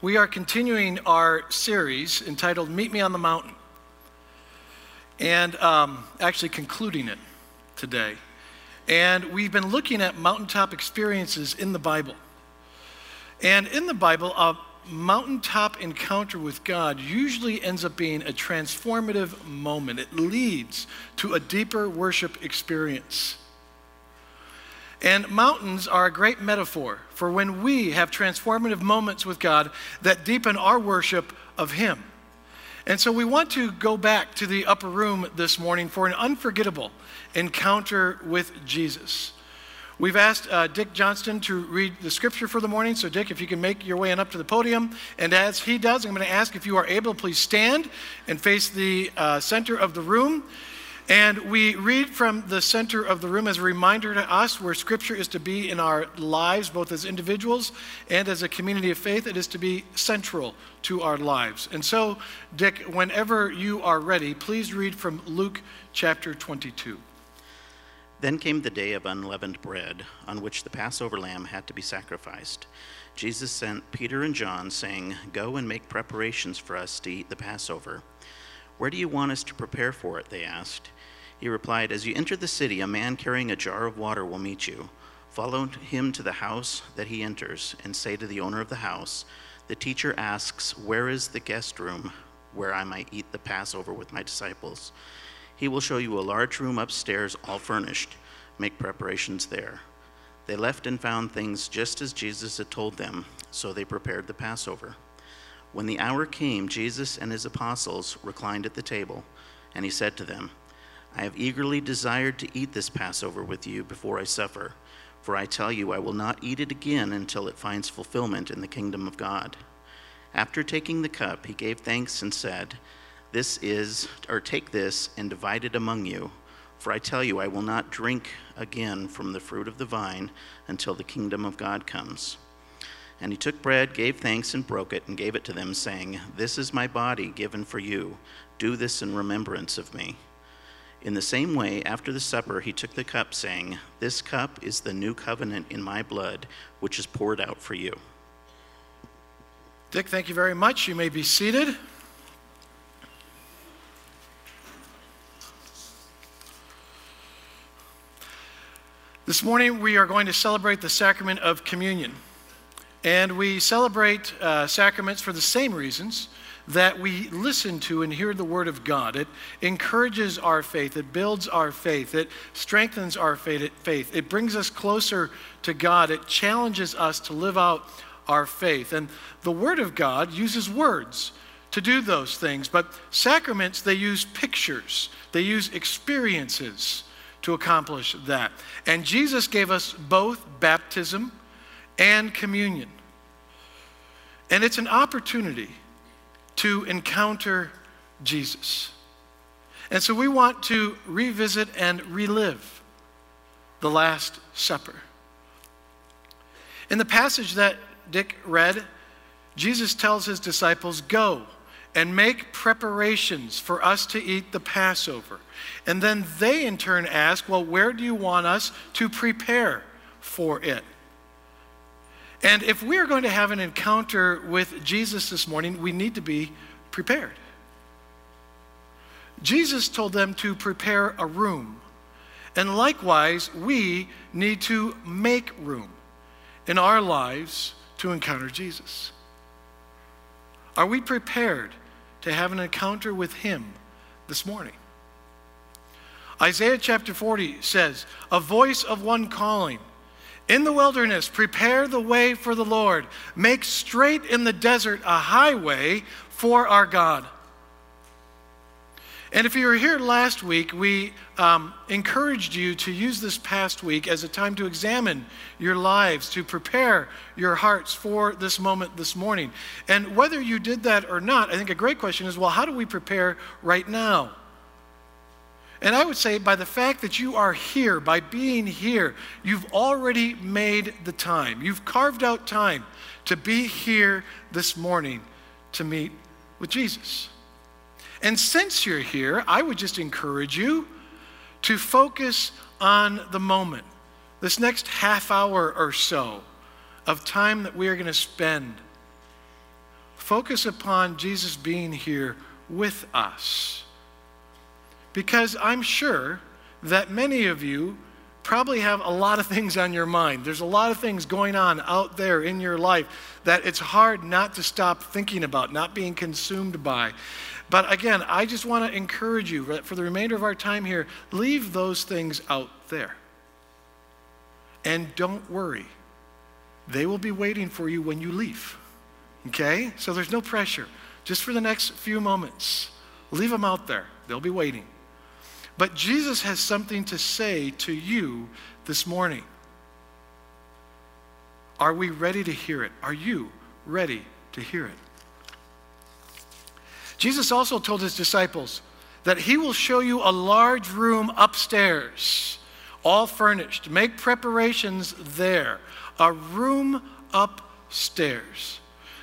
we are continuing our series entitled Meet Me on the Mountain, and um, actually concluding it today. And we've been looking at mountaintop experiences in the Bible. And in the Bible, a mountaintop encounter with God usually ends up being a transformative moment. It leads to a deeper worship experience. And mountains are a great metaphor for when we have transformative moments with God that deepen our worship of Him. And so we want to go back to the upper room this morning for an unforgettable encounter with Jesus. We've asked uh, Dick Johnston to read the scripture for the morning. So, Dick, if you can make your way on up to the podium. And as he does, I'm going to ask if you are able please stand and face the uh, center of the room. And we read from the center of the room as a reminder to us where Scripture is to be in our lives, both as individuals and as a community of faith. It is to be central to our lives. And so, Dick, whenever you are ready, please read from Luke chapter 22. Then came the day of unleavened bread, on which the Passover lamb had to be sacrificed. Jesus sent Peter and John, saying, Go and make preparations for us to eat the Passover. Where do you want us to prepare for it? They asked. He replied, As you enter the city, a man carrying a jar of water will meet you. Follow him to the house that he enters, and say to the owner of the house, The teacher asks, Where is the guest room where I might eat the Passover with my disciples? He will show you a large room upstairs, all furnished. Make preparations there. They left and found things just as Jesus had told them, so they prepared the Passover. When the hour came, Jesus and his apostles reclined at the table, and he said to them, I have eagerly desired to eat this Passover with you before I suffer, for I tell you, I will not eat it again until it finds fulfillment in the kingdom of God. After taking the cup, he gave thanks and said, This is, or take this and divide it among you, for I tell you, I will not drink again from the fruit of the vine until the kingdom of God comes. And he took bread, gave thanks, and broke it, and gave it to them, saying, This is my body given for you. Do this in remembrance of me. In the same way, after the supper, he took the cup, saying, This cup is the new covenant in my blood, which is poured out for you. Dick, thank you very much. You may be seated. This morning, we are going to celebrate the sacrament of communion. And we celebrate uh, sacraments for the same reasons that we listen to and hear the Word of God. It encourages our faith, it builds our faith, it strengthens our faith, it brings us closer to God, it challenges us to live out our faith. And the Word of God uses words to do those things, but sacraments, they use pictures, they use experiences to accomplish that. And Jesus gave us both baptism and communion. And it's an opportunity to encounter Jesus. And so we want to revisit and relive the Last Supper. In the passage that Dick read, Jesus tells his disciples, Go and make preparations for us to eat the Passover. And then they in turn ask, Well, where do you want us to prepare for it? And if we are going to have an encounter with Jesus this morning, we need to be prepared. Jesus told them to prepare a room. And likewise, we need to make room in our lives to encounter Jesus. Are we prepared to have an encounter with Him this morning? Isaiah chapter 40 says, A voice of one calling, in the wilderness, prepare the way for the Lord. Make straight in the desert a highway for our God. And if you were here last week, we um, encouraged you to use this past week as a time to examine your lives, to prepare your hearts for this moment this morning. And whether you did that or not, I think a great question is well, how do we prepare right now? And I would say, by the fact that you are here, by being here, you've already made the time. You've carved out time to be here this morning to meet with Jesus. And since you're here, I would just encourage you to focus on the moment, this next half hour or so of time that we are going to spend focus upon Jesus being here with us. Because I'm sure that many of you probably have a lot of things on your mind. There's a lot of things going on out there in your life that it's hard not to stop thinking about, not being consumed by. But again, I just want to encourage you for the remainder of our time here, leave those things out there. And don't worry, they will be waiting for you when you leave. Okay? So there's no pressure. Just for the next few moments, leave them out there. They'll be waiting. But Jesus has something to say to you this morning. Are we ready to hear it? Are you ready to hear it? Jesus also told his disciples that he will show you a large room upstairs, all furnished. Make preparations there. A room upstairs.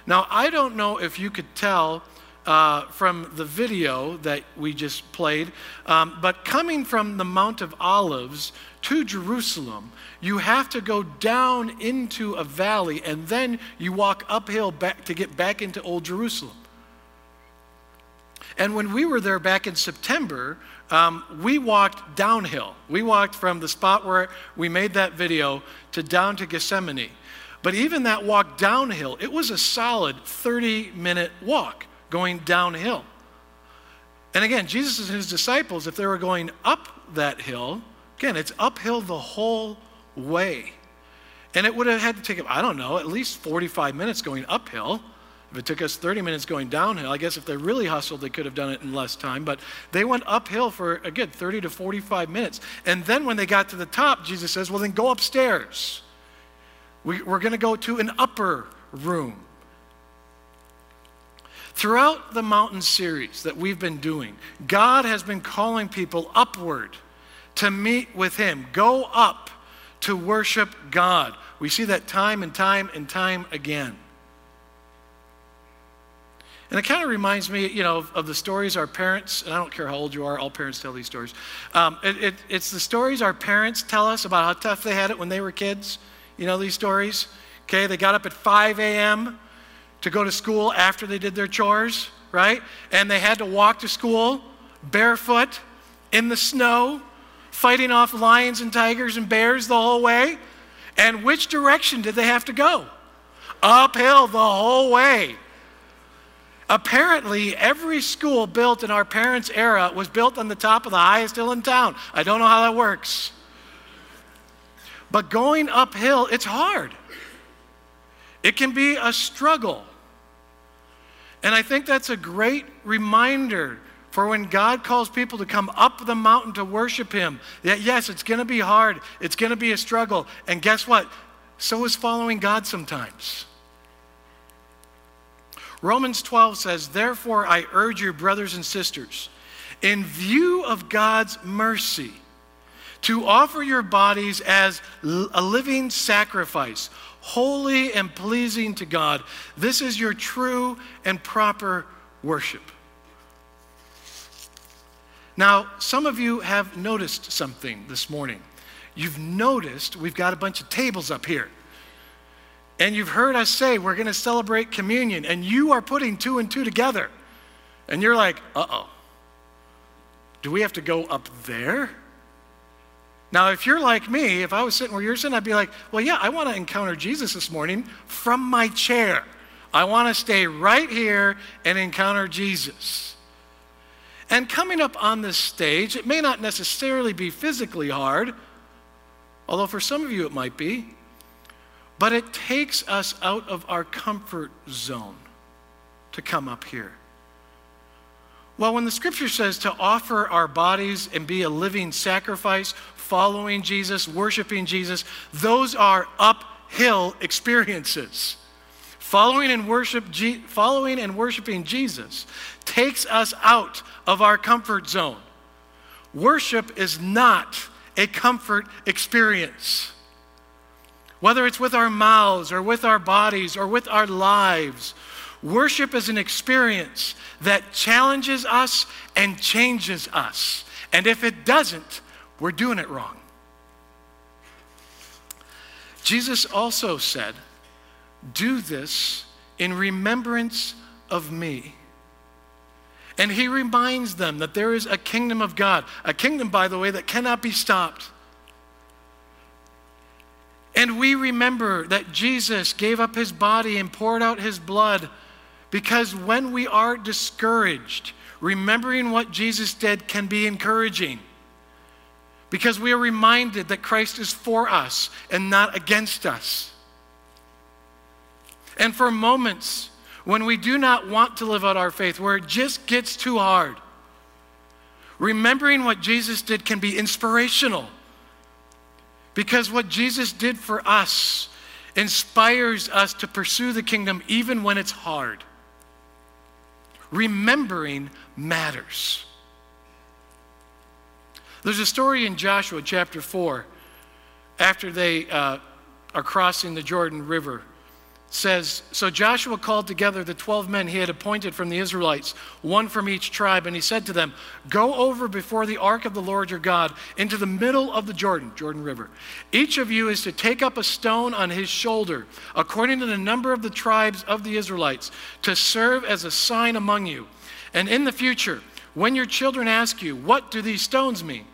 Now, I don't know if you could tell uh, from the video that we just played, um, but coming from the Mount of Olives to Jerusalem, you have to go down into a valley and then you walk uphill back to get back into Old Jerusalem. And when we were there back in September, um, we walked downhill. We walked from the spot where we made that video to down to Gethsemane. But even that walk downhill, it was a solid 30 minute walk going downhill. And again, Jesus and his disciples, if they were going up that hill, again, it's uphill the whole way. And it would have had to take, I don't know, at least 45 minutes going uphill. If it took us 30 minutes going downhill, I guess if they really hustled, they could have done it in less time. But they went uphill for a good 30 to 45 minutes. And then when they got to the top, Jesus says, Well, then go upstairs. We, we're going to go to an upper room. Throughout the mountain series that we've been doing, God has been calling people upward to meet with Him. Go up to worship God. We see that time and time and time again. And it kind of reminds me, you know, of, of, the stories our parents, and I don't care how old you are, all parents tell these stories. Um, it, it, it's the stories our parents tell us about how tough they had it when they were kids. You know these stories? Okay, they got up at 5 a.m. to go to school after they did their chores, right? And they had to walk to school barefoot in the snow, fighting off lions and tigers and bears the whole way. And which direction did they have to go? Uphill the whole way. Apparently, every school built in our parents' era was built on the top of the highest hill in town. I don't know how that works. But going uphill, it's hard. It can be a struggle. And I think that's a great reminder for when God calls people to come up the mountain to worship Him. That yes, it's going to be hard, it's going to be a struggle. And guess what? So is following God sometimes. Romans 12 says, Therefore, I urge you, brothers and sisters, in view of God's mercy, to offer your bodies as a living sacrifice, holy and pleasing to God. This is your true and proper worship. Now, some of you have noticed something this morning. You've noticed we've got a bunch of tables up here. And you've heard us say we're going to celebrate communion, and you are putting two and two together. And you're like, uh oh. Do we have to go up there? Now, if you're like me, if I was sitting where you're sitting, I'd be like, well, yeah, I want to encounter Jesus this morning from my chair. I want to stay right here and encounter Jesus. And coming up on this stage, it may not necessarily be physically hard, although for some of you it might be. But it takes us out of our comfort zone to come up here. Well, when the scripture says to offer our bodies and be a living sacrifice, following Jesus, worshiping Jesus, those are uphill experiences. Following and, worship, following and worshiping Jesus takes us out of our comfort zone. Worship is not a comfort experience. Whether it's with our mouths or with our bodies or with our lives, worship is an experience that challenges us and changes us. And if it doesn't, we're doing it wrong. Jesus also said, Do this in remembrance of me. And he reminds them that there is a kingdom of God, a kingdom, by the way, that cannot be stopped. And we remember that Jesus gave up his body and poured out his blood because when we are discouraged, remembering what Jesus did can be encouraging. Because we are reminded that Christ is for us and not against us. And for moments when we do not want to live out our faith, where it just gets too hard, remembering what Jesus did can be inspirational. Because what Jesus did for us inspires us to pursue the kingdom even when it's hard. Remembering matters. There's a story in Joshua chapter 4 after they uh, are crossing the Jordan River says So Joshua called together the 12 men he had appointed from the Israelites, one from each tribe, and he said to them, Go over before the ark of the Lord your God into the middle of the Jordan, Jordan River. Each of you is to take up a stone on his shoulder, according to the number of the tribes of the Israelites, to serve as a sign among you. And in the future, when your children ask you, What do these stones mean?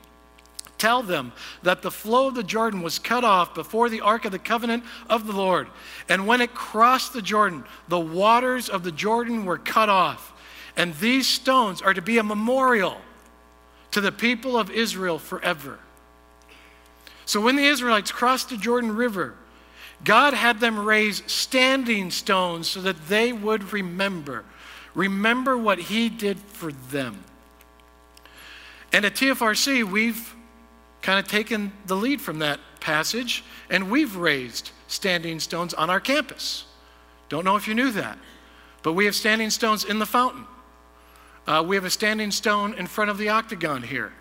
Tell them that the flow of the Jordan was cut off before the ark of the covenant of the Lord. And when it crossed the Jordan, the waters of the Jordan were cut off. And these stones are to be a memorial to the people of Israel forever. So when the Israelites crossed the Jordan River, God had them raise standing stones so that they would remember. Remember what He did for them. And at TFRC, we've kind of taken the lead from that passage, and we've raised standing stones on our campus. Don't know if you knew that, but we have standing stones in the fountain. Uh, we have a standing stone in front of the octagon here.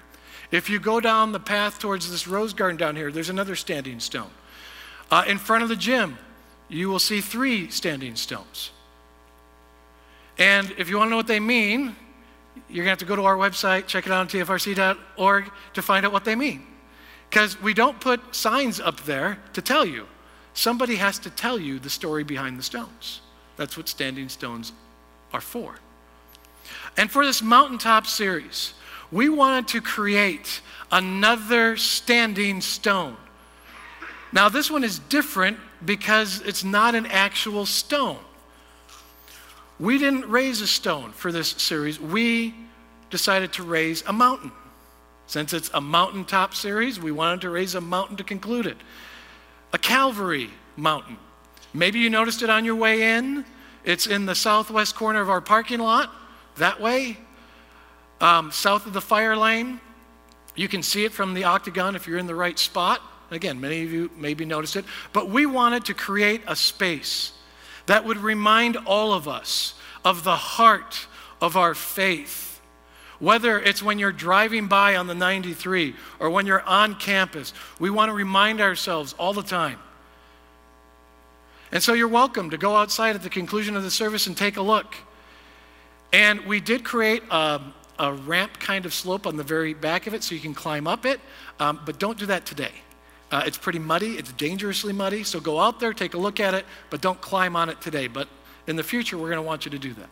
If you go down the path towards this rose garden down here, there's another standing stone. Uh, in front of the gym, you will see three standing stones. And if you want to know what they mean, you're going to have to go to our website, check it out on tfrc.org to find out what they mean. Because we don't put signs up there to tell you. Somebody has to tell you the story behind the stones. That's what standing stones are for. And for this mountaintop series, we wanted to create another standing stone. Now, this one is different because it's not an actual stone. We didn't raise a stone for this series, we decided to raise a mountain. Since it's a mountaintop series, we wanted to raise a mountain to conclude it. A Calvary mountain. Maybe you noticed it on your way in. It's in the southwest corner of our parking lot, that way, um, south of the fire lane. You can see it from the octagon if you're in the right spot. Again, many of you maybe noticed it. But we wanted to create a space that would remind all of us of the heart of our faith whether it's when you're driving by on the 93 or when you're on campus, we want to remind ourselves all the time. And so you're welcome to go outside at the conclusion of the service and take a look. And we did create a, a ramp kind of slope on the very back of it so you can climb up it, um, but don't do that today. Uh, it's pretty muddy, it's dangerously muddy, so go out there, take a look at it, but don't climb on it today. But in the future, we're going to want you to do that.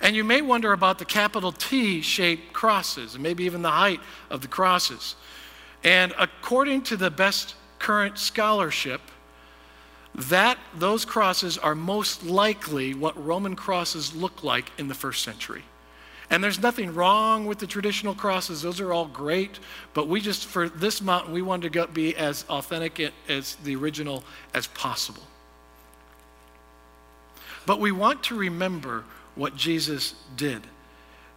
And you may wonder about the capital T shaped crosses, and maybe even the height of the crosses. And according to the best current scholarship, that those crosses are most likely what Roman crosses look like in the first century. And there's nothing wrong with the traditional crosses, those are all great, but we just, for this mountain, we wanted to be as authentic as the original as possible. But we want to remember what Jesus did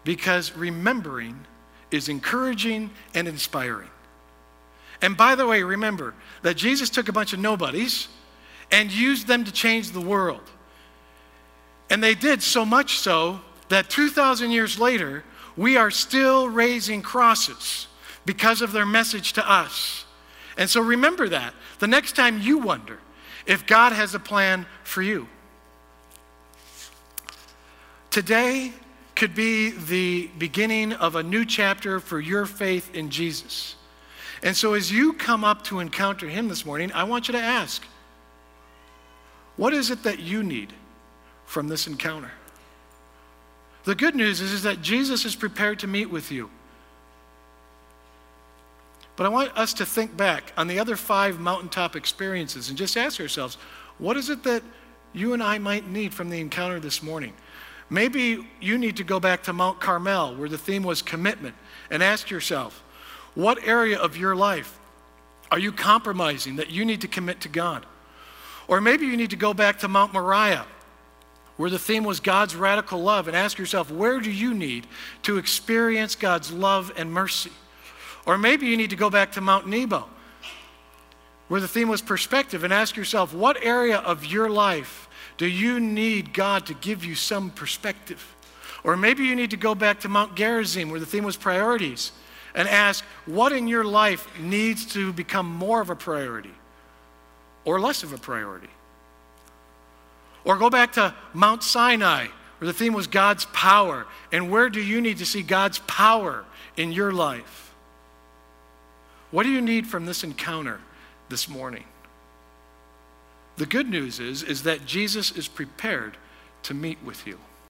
because remembering is encouraging and inspiring. And by the way, remember that Jesus took a bunch of nobodies and used them to change the world. And they did so much so that 2,000 years later, we are still raising crosses because of their message to us. And so remember that the next time you wonder if God has a plan for you. Today could be the beginning of a new chapter for your faith in Jesus. And so, as you come up to encounter Him this morning, I want you to ask what is it that you need from this encounter? The good news is, is that Jesus is prepared to meet with you. But I want us to think back on the other five mountaintop experiences and just ask ourselves what is it that you and I might need from the encounter this morning? Maybe you need to go back to Mount Carmel, where the theme was commitment, and ask yourself what area of your life are you compromising that you need to commit to God? Or maybe you need to go back to Mount Moriah, where the theme was God's radical love, and ask yourself, where do you need to experience God's love and mercy? Or maybe you need to go back to Mount Nebo, where the theme was perspective, and ask yourself, what area of your life do you need God to give you some perspective? Or maybe you need to go back to Mount Gerizim, where the theme was priorities, and ask, what in your life needs to become more of a priority or less of a priority? Or go back to Mount Sinai, where the theme was God's power, and where do you need to see God's power in your life? What do you need from this encounter this morning? The good news is, is that Jesus is prepared to meet with you.